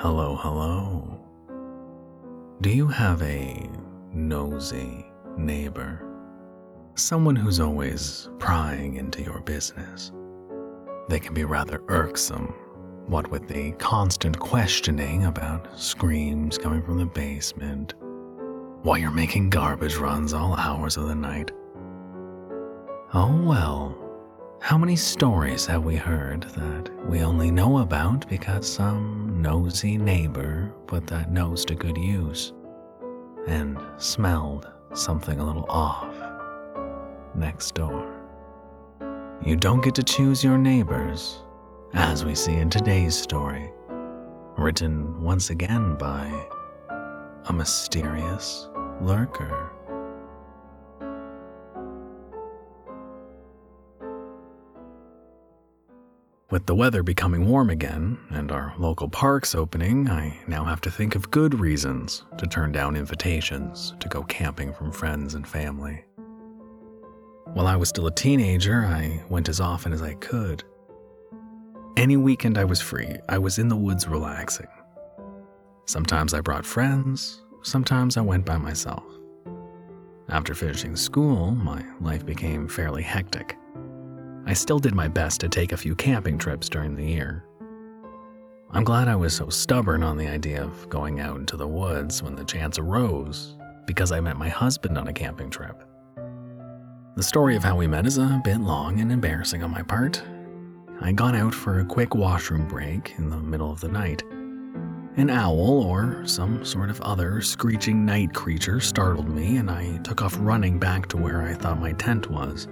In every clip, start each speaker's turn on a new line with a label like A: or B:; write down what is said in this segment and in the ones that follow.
A: Hello, hello. Do you have a nosy neighbor? Someone who's always prying into your business. They can be rather irksome, what with the constant questioning about screams coming from the basement, while you're making garbage runs all hours of the night. Oh well, how many stories have we heard that we only know about because some nosy neighbor put that nose to good use and smelled something a little off next door? You don't get to choose your neighbors, as we see in today's story, written once again by a mysterious lurker. With the weather becoming warm again and our local parks opening, I now have to think of good reasons to turn down invitations to go camping from friends and family. While I was still a teenager, I went as often as I could. Any weekend I was free, I was in the woods relaxing. Sometimes I brought friends, sometimes I went by myself. After finishing school, my life became fairly hectic. I still did my best to take a few camping trips during the year. I'm glad I was so stubborn on the idea of going out into the woods when the chance arose, because I met my husband on a camping trip. The story of how we met is a bit long and embarrassing on my part. I'd gone out for a quick washroom break in the middle of the night. An owl or some sort of other screeching night creature startled me, and I took off running back to where I thought my tent was.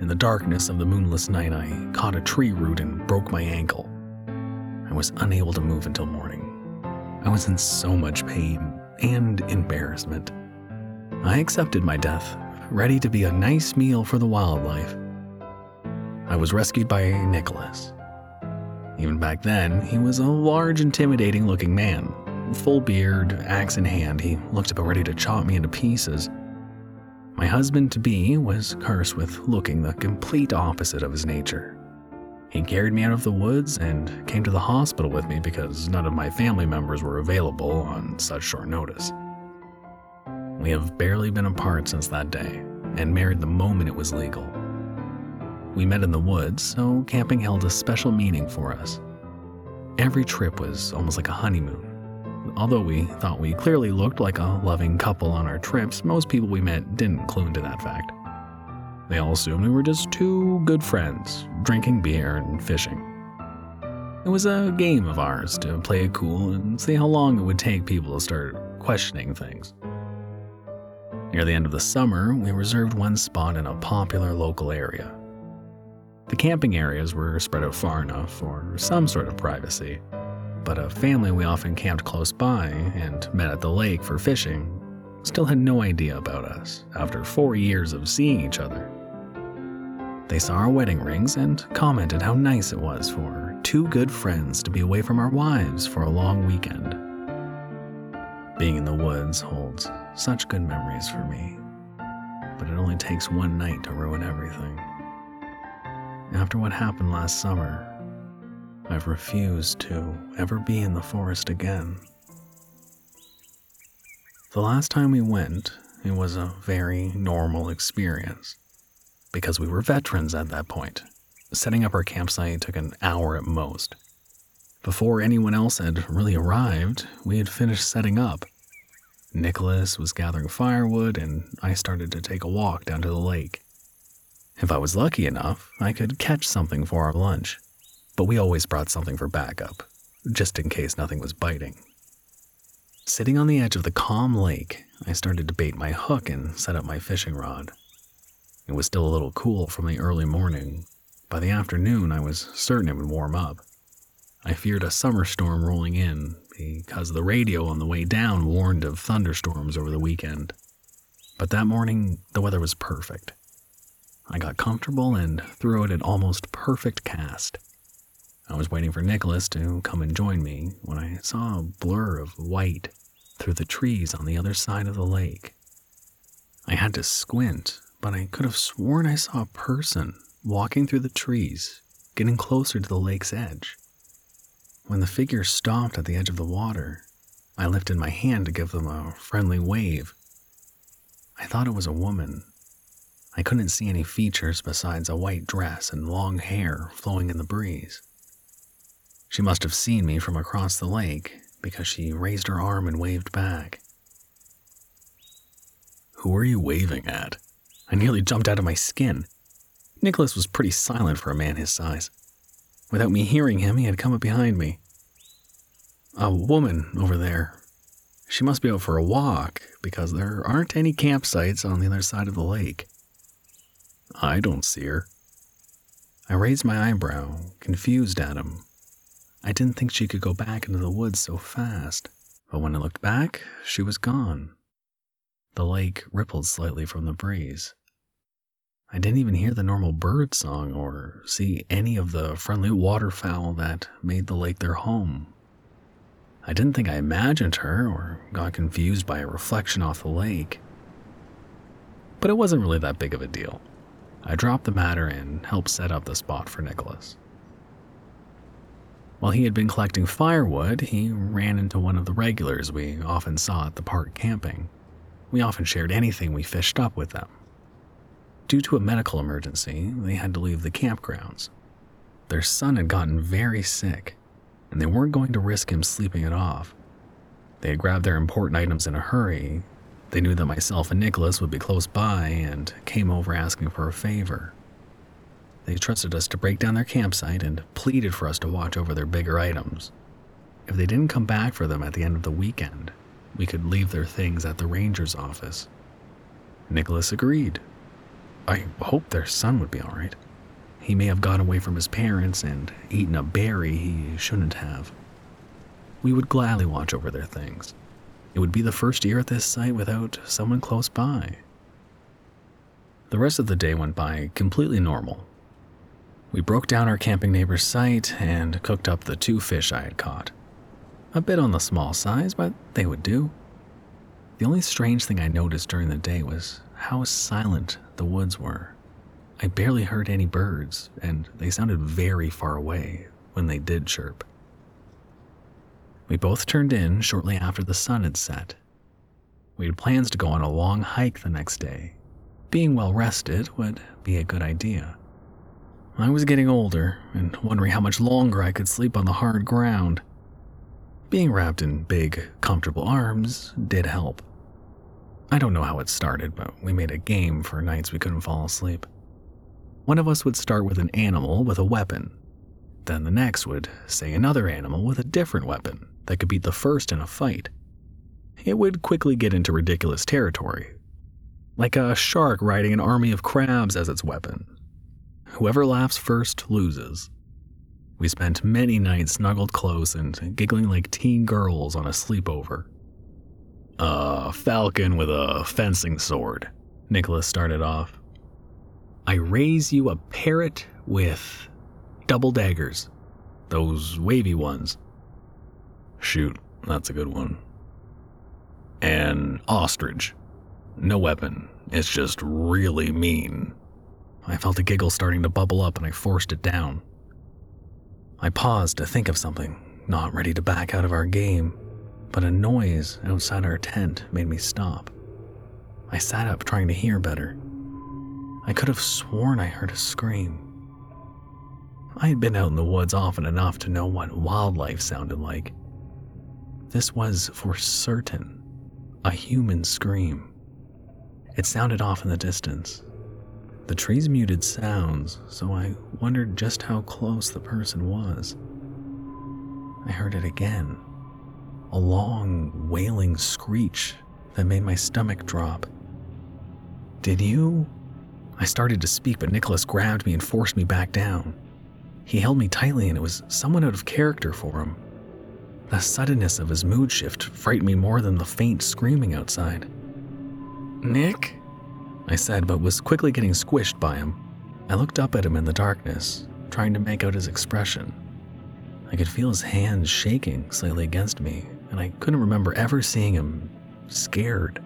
A: In the darkness of the moonless night, I caught a tree root and broke my ankle. I was unable to move until morning. I was in so much pain and embarrassment. I accepted my death, ready to be a nice meal for the wildlife. I was rescued by Nicholas. Even back then, he was a large, intimidating looking man. Full beard, axe in hand, he looked about ready to chop me into pieces. My husband to be was cursed with looking the complete opposite of his nature. He carried me out of the woods and came to the hospital with me because none of my family members were available on such short notice. We have barely been apart since that day and married the moment it was legal. We met in the woods, so camping held a special meaning for us. Every trip was almost like a honeymoon. Although we thought we clearly looked like a loving couple on our trips, most people we met didn't clue into that fact. They all assumed we were just two good friends, drinking beer and fishing. It was a game of ours to play it cool and see how long it would take people to start questioning things. Near the end of the summer, we reserved one spot in a popular local area. The camping areas were spread out far enough for some sort of privacy, but a family we often camped close by and met at the lake for fishing still had no idea about us after four years of seeing each other. They saw our wedding rings and commented how nice it was for two good friends to be away from our wives for a long weekend. Being in the woods holds such good memories for me, but it only takes one night to ruin everything. After what happened last summer, I've refused to ever be in the forest again. The last time we went, it was a very normal experience because we were veterans at that point. Setting up our campsite took an hour at most. Before anyone else had really arrived, we had finished setting up. Nicholas was gathering firewood, and I started to take a walk down to the lake. If I was lucky enough, I could catch something for our lunch but we always brought something for backup, just in case nothing was biting. Sitting on the edge of the calm lake, I started to bait my hook and set up my fishing rod. It was still a little cool from the early morning. By the afternoon, I was certain it would warm up. I feared a summer storm rolling in because the radio on the way down warned of thunderstorms over the weekend. But that morning, the weather was perfect. I got comfortable and threw it an almost perfect cast. I was waiting for Nicholas to come and join me when I saw a blur of white through the trees on the other side of the lake. I had to squint, but I could have sworn I saw a person walking through the trees, getting closer to the lake's edge. when the figure stopped at the edge of the water, I lifted my hand to give them a friendly wave. I thought it was a woman. I couldn't see any features besides a white dress and long hair flowing in the breeze. She must have seen me from across the lake because she raised her arm and waved back. Who are you waving at? I nearly jumped out of my skin. Nicholas was pretty silent for a man his size. Without me hearing him, he had come up behind me. A woman over there. She must be out for a walk because there aren't any campsites on the other side of the lake. I don't see her. I raised my eyebrow, confused at him. I didn't think she could go back into the woods so fast, but when I looked back, she was gone. The lake rippled slightly from the breeze. I didn't even hear the normal bird song or see any of the friendly waterfowl that made the lake their home. I didn't think I imagined her or got confused by a reflection off the lake. But it wasn't really that big of a deal. I dropped the matter and helped set up the spot for Nicholas. While he had been collecting firewood, he ran into one of the regulars we often saw at the park camping. We often shared anything we fished up with them. Due to a medical emergency, they had to leave the campgrounds. Their son had gotten very sick, and they weren't going to risk him sleeping it off. They had grabbed their important items in a hurry. They knew that myself and Nicholas would be close by and came over asking for a favor. They trusted us to break down their campsite and pleaded for us to watch over their bigger items. If they didn't come back for them at the end of the weekend, we could leave their things at the ranger's office. Nicholas agreed. I hoped their son would be all right. He may have gone away from his parents and eaten a berry he shouldn't have. We would gladly watch over their things. It would be the first year at this site without someone close by. The rest of the day went by completely normal. We broke down our camping neighbor's site and cooked up the two fish I had caught. A bit on the small size, but they would do. The only strange thing I noticed during the day was how silent the woods were. I barely heard any birds, and they sounded very far away when they did chirp. We both turned in shortly after the sun had set. We had plans to go on a long hike the next day. Being well rested would be a good idea. I was getting older and wondering how much longer I could sleep on the hard ground. Being wrapped in big, comfortable arms did help. I don't know how it started, but we made a game for nights we couldn't fall asleep. One of us would start with an animal with a weapon. Then the next would say another animal with a different weapon that could beat the first in a fight. It would quickly get into ridiculous territory, like a shark riding an army of crabs as its weapon. Whoever laughs first loses. We spent many nights snuggled close and giggling like teen girls on a sleepover. A falcon with a fencing sword, Nicholas started off. I raise you a parrot with double daggers, those wavy ones. Shoot, that's a good one. An ostrich. No weapon, it's just really mean. I felt a giggle starting to bubble up and I forced it down. I paused to think of something, not ready to back out of our game, but a noise outside our tent made me stop. I sat up trying to hear better. I could have sworn I heard a scream. I had been out in the woods often enough to know what wildlife sounded like. This was for certain a human scream. It sounded off in the distance, the trees muted sounds, so I wondered just how close the person was. I heard it again a long, wailing screech that made my stomach drop. Did you? I started to speak, but Nicholas grabbed me and forced me back down. He held me tightly, and it was somewhat out of character for him. The suddenness of his mood shift frightened me more than the faint screaming outside. Nick? I said, but was quickly getting squished by him. I looked up at him in the darkness, trying to make out his expression. I could feel his hands shaking slightly against me, and I couldn't remember ever seeing him scared.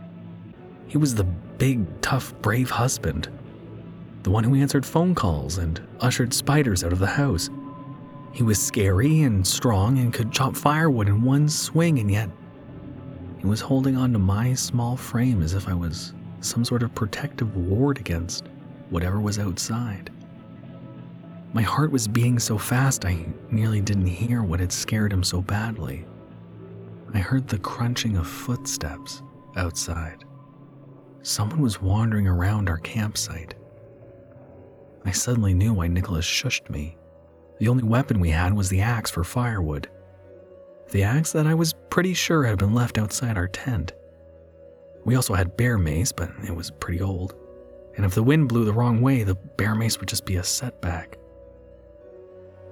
A: He was the big, tough, brave husband, the one who answered phone calls and ushered spiders out of the house. He was scary and strong and could chop firewood in one swing, and yet he was holding on to my small frame as if I was some sort of protective ward against whatever was outside. My heart was beating so fast I nearly didn't hear what had scared him so badly. I heard the crunching of footsteps outside. Someone was wandering around our campsite. I suddenly knew why Nicholas shushed me. The only weapon we had was the axe for firewood. The axe that I was pretty sure had been left outside our tent. We also had bear mace, but it was pretty old. And if the wind blew the wrong way, the bear mace would just be a setback.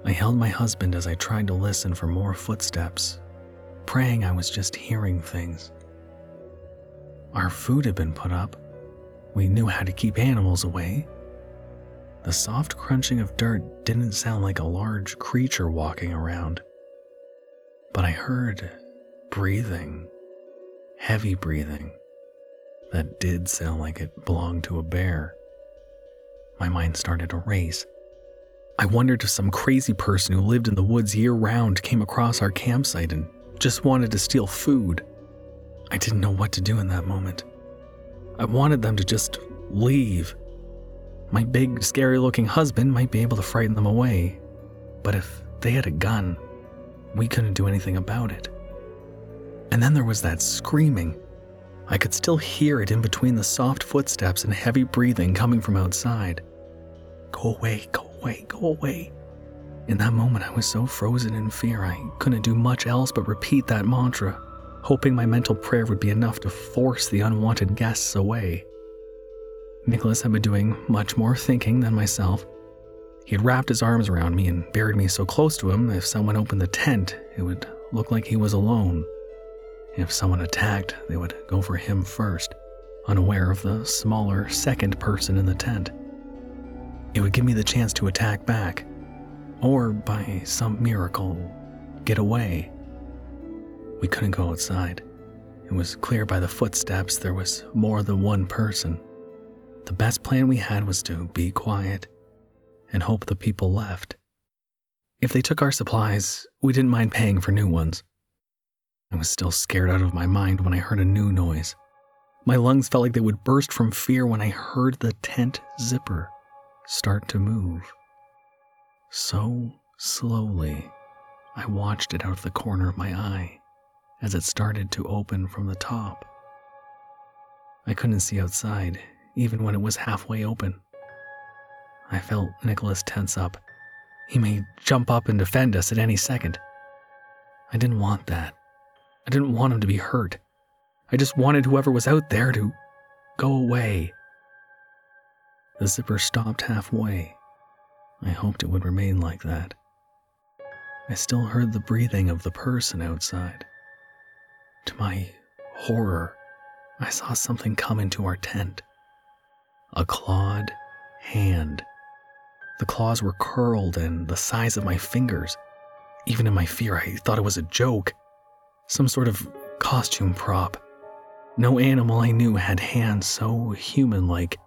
A: I held my husband as I tried to listen for more footsteps, praying I was just hearing things. Our food had been put up. We knew how to keep animals away. The soft crunching of dirt didn't sound like a large creature walking around. But I heard breathing, heavy breathing, that did sound like it belonged to a bear. My mind started to race. I wondered if some crazy person who lived in the woods year round came across our campsite and just wanted to steal food. I didn't know what to do in that moment. I wanted them to just leave. My big, scary looking husband might be able to frighten them away, but if they had a gun, we couldn't do anything about it. And then there was that screaming. I could still hear it in between the soft footsteps and heavy breathing coming from outside. Go away, go away, go away. In that moment, I was so frozen in fear I couldn't do much else but repeat that mantra, hoping my mental prayer would be enough to force the unwanted guests away. Nicholas had been doing much more thinking than myself. He had wrapped his arms around me and buried me so close to him, that if someone opened the tent, it would look like he was alone. If someone attacked, they would go for him first, unaware of the smaller second person in the tent. It would give me the chance to attack back, or by some miracle, get away. We couldn't go outside. It was clear by the footsteps there was more than one person. The best plan we had was to be quiet and hope the people left. If they took our supplies, we didn't mind paying for new ones. I was still scared out of my mind when I heard a new noise. My lungs felt like they would burst from fear when I heard the tent zipper start to move. So slowly, I watched it out of the corner of my eye as it started to open from the top. I couldn't see outside, even when it was halfway open. I felt Nicholas tense up. He may jump up and defend us at any second. I didn't want that. I didn't want him to be hurt. I just wanted whoever was out there to go away. The zipper stopped halfway. I hoped it would remain like that. I still heard the breathing of the person outside. To my horror, I saw something come into our tent. A clawed hand. The claws were curled and the size of my fingers. Even in my fear, I thought it was a joke. Some sort of costume prop. No animal I knew had hands so human like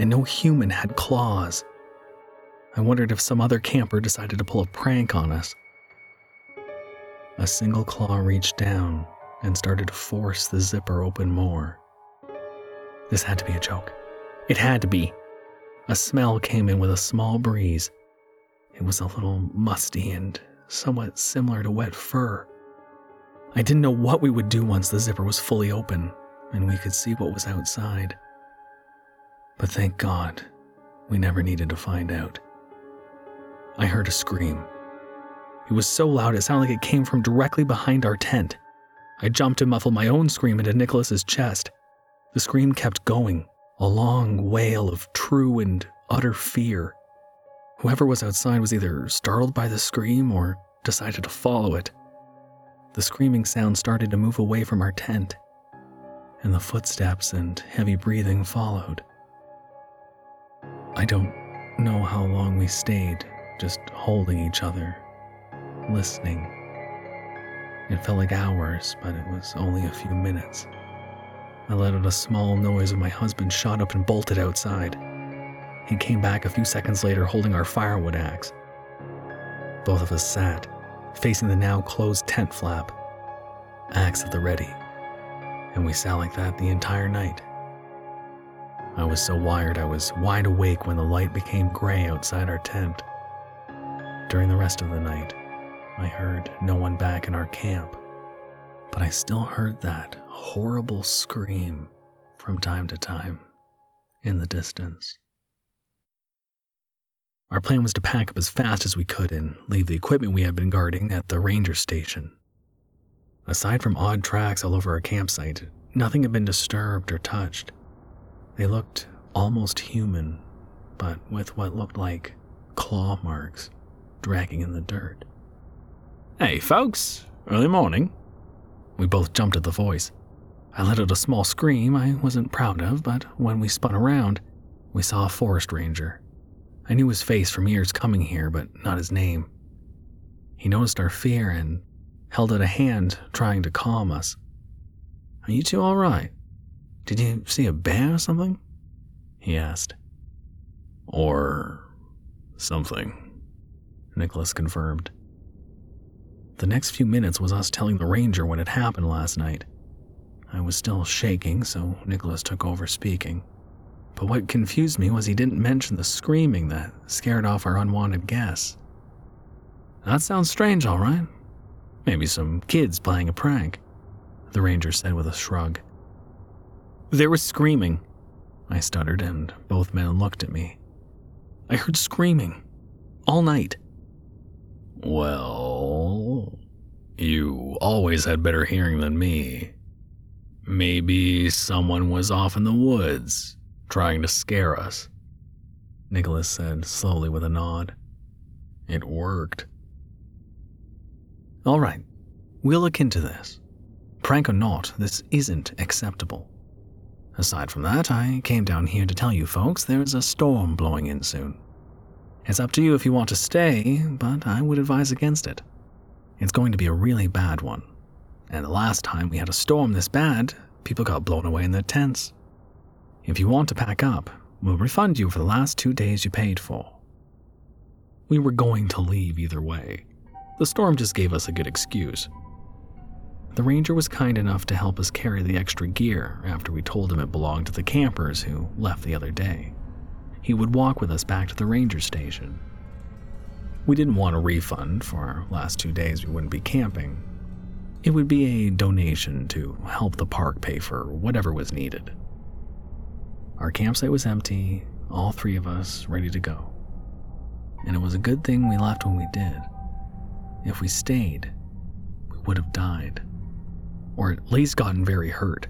A: and no human had claws. I wondered if some other camper decided to pull a prank on us. A single claw reached down and started to force the zipper open more. This had to be a joke. It had to be. A smell came in with a small breeze. It was a little musty and somewhat similar to wet fur. I didn't know what we would do once the zipper was fully open and we could see what was outside. But thank God, we never needed to find out. I heard a scream. It was so loud it sounded like it came from directly behind our tent. I jumped and muffled my own scream into Nicholas's chest. The scream kept going, a long wail of true and utter fear. Whoever was outside was either startled by the scream or decided to follow it. The screaming sound started to move away from our tent, and the footsteps and heavy breathing followed. I don't know how long we stayed, just holding each other, listening. It felt like hours, but it was only a few minutes. I let out a small noise when my husband shot up and bolted outside. He came back a few seconds later holding our firewood axe. Both of us sat, facing the now closed tent flap, axe at the ready, and we sat like that the entire night. I was so wired I was wide awake when the light became gray outside our tent. During the rest of the night, I heard no one back in our camp, but I still heard that horrible scream from time to time in the distance. Our plan was to pack up as fast as we could and leave the equipment we had been guarding at the ranger station. Aside from odd tracks all over our campsite, nothing had been disturbed or touched. They looked almost human, but with what looked like claw marks dragging in the dirt. Hey, folks, early morning. We both jumped at the voice. I let out a small scream I wasn't proud of, but when we spun around, we saw a forest ranger. I knew his face from years coming here, but not his name. He noticed our fear and held out a hand, trying to calm us. Are you two all right? Did you see a bear or something? He asked. Or something, Nicholas confirmed. The next few minutes was us telling the ranger what had happened last night. I was still shaking, so Nicholas took over speaking. But what confused me was he didn't mention the screaming that scared off our unwanted guests. That sounds strange, all right. Maybe some kids playing a prank, the ranger said with a shrug. There was screaming, I stuttered, and both men looked at me. I heard screaming all night. Well, you always had better hearing than me. Maybe someone was off in the woods trying to scare us. Nicholas said slowly with a nod. It worked. All right, we'll look into this. Prank or not, this isn't acceptable. Aside from that, I came down here to tell you folks there's a storm blowing in soon. It's up to you if you want to stay, but I would advise against it. It's going to be a really bad one. And the last time we had a storm this bad, people got blown away in their tents. If you want to pack up, we'll refund you for the last two days you paid for. We were going to leave either way. The storm just gave us a good excuse. The ranger was kind enough to help us carry the extra gear after we told him it belonged to the campers who left the other day. He would walk with us back to the ranger station. We didn't want a refund for our last two days we wouldn't be camping. It would be a donation to help the park pay for whatever was needed. Our campsite was empty, all three of us ready to go. And it was a good thing we left when we did. If we stayed, we would have died, or at least gotten very hurt.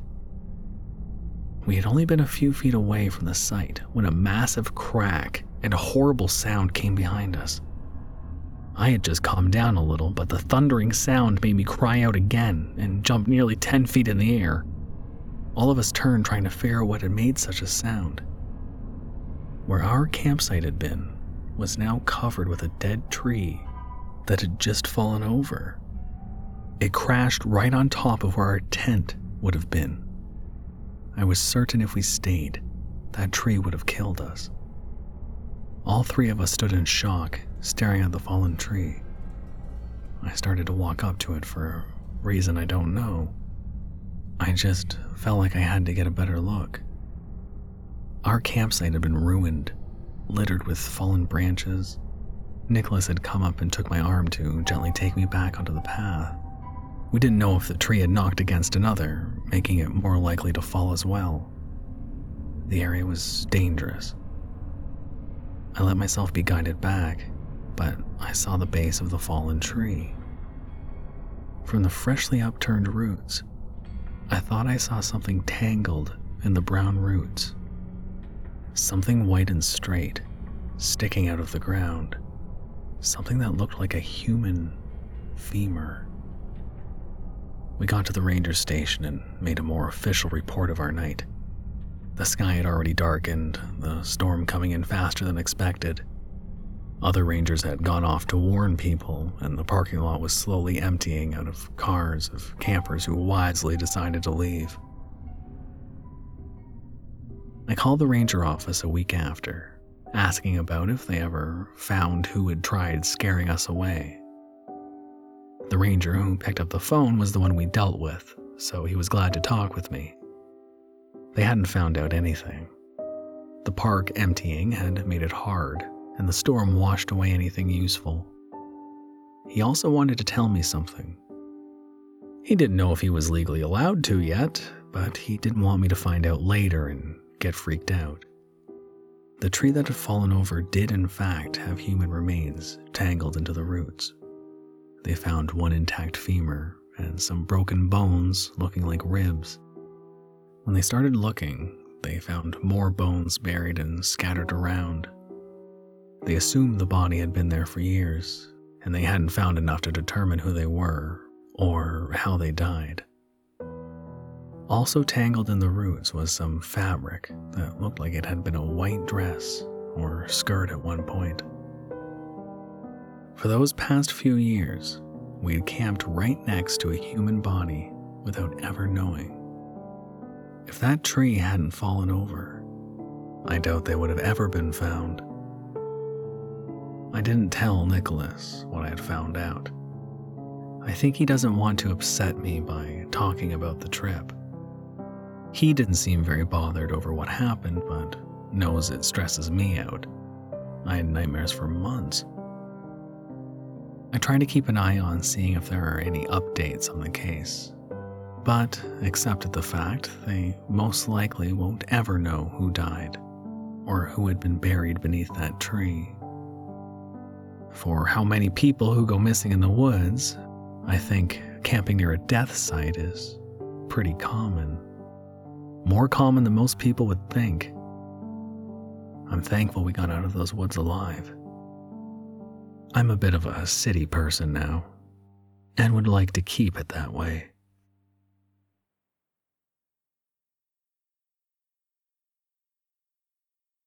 A: We had only been a few feet away from the site when a massive crack and a horrible sound came behind us. I had just calmed down a little, but the thundering sound made me cry out again and jump nearly 10 feet in the air. All of us turned, trying to figure out what had made such a sound. Where our campsite had been was now covered with a dead tree that had just fallen over. It crashed right on top of where our tent would have been. I was certain if we stayed, that tree would have killed us. All three of us stood in shock, staring at the fallen tree. I started to walk up to it for a reason I don't know. I just felt like I had to get a better look. Our campsite had been ruined, littered with fallen branches. Nicholas had come up and took my arm to gently take me back onto the path. We didn't know if the tree had knocked against another, making it more likely to fall as well. The area was dangerous. I let myself be guided back, but I saw the base of the fallen tree. From the freshly upturned roots, I thought I saw something tangled in the brown roots. Something white and straight, sticking out of the ground. Something that looked like a human femur. We got to the ranger station and made a more official report of our night. The sky had already darkened, the storm coming in faster than expected. Other rangers had gone off to warn people, and the parking lot was slowly emptying out of cars of campers who wisely decided to leave. I called the ranger office a week after asking about if they ever found who had tried scaring us away. The ranger who picked up the phone was the one we dealt with, so he was glad to talk with me. They hadn't found out anything. The park emptying had made it hard, and the storm washed away anything useful. He also wanted to tell me something. He didn't know if he was legally allowed to yet, but he didn't want me to find out later and get freaked out. The tree that had fallen over did, in fact, have human remains tangled into the roots. They found one intact femur and some broken bones looking like ribs. When they started looking, they found more bones buried and scattered around. They assumed the body had been there for years, and they hadn't found enough to determine who they were or how they died. Also tangled in the roots was some fabric that looked like it had been a white dress or skirt at one point. For those past few years, we had camped right next to a human body without ever knowing. If that tree hadn't fallen over, I doubt they would have ever been found. I didn't tell Nicholas what I had found out. I think he doesn't want to upset me by talking about the trip. He didn't seem very bothered over what happened, but knows it stresses me out. I had nightmares for months. I try to keep an eye on seeing if there are any updates on the case, but accepted the fact they most likely won't ever know who died or who had been buried beneath that tree. For how many people who go missing in the woods, I think camping near a death site is pretty common. More common than most people would think. I'm thankful we got out of those woods alive. I'm a bit of a city person now, and would like to keep it that way.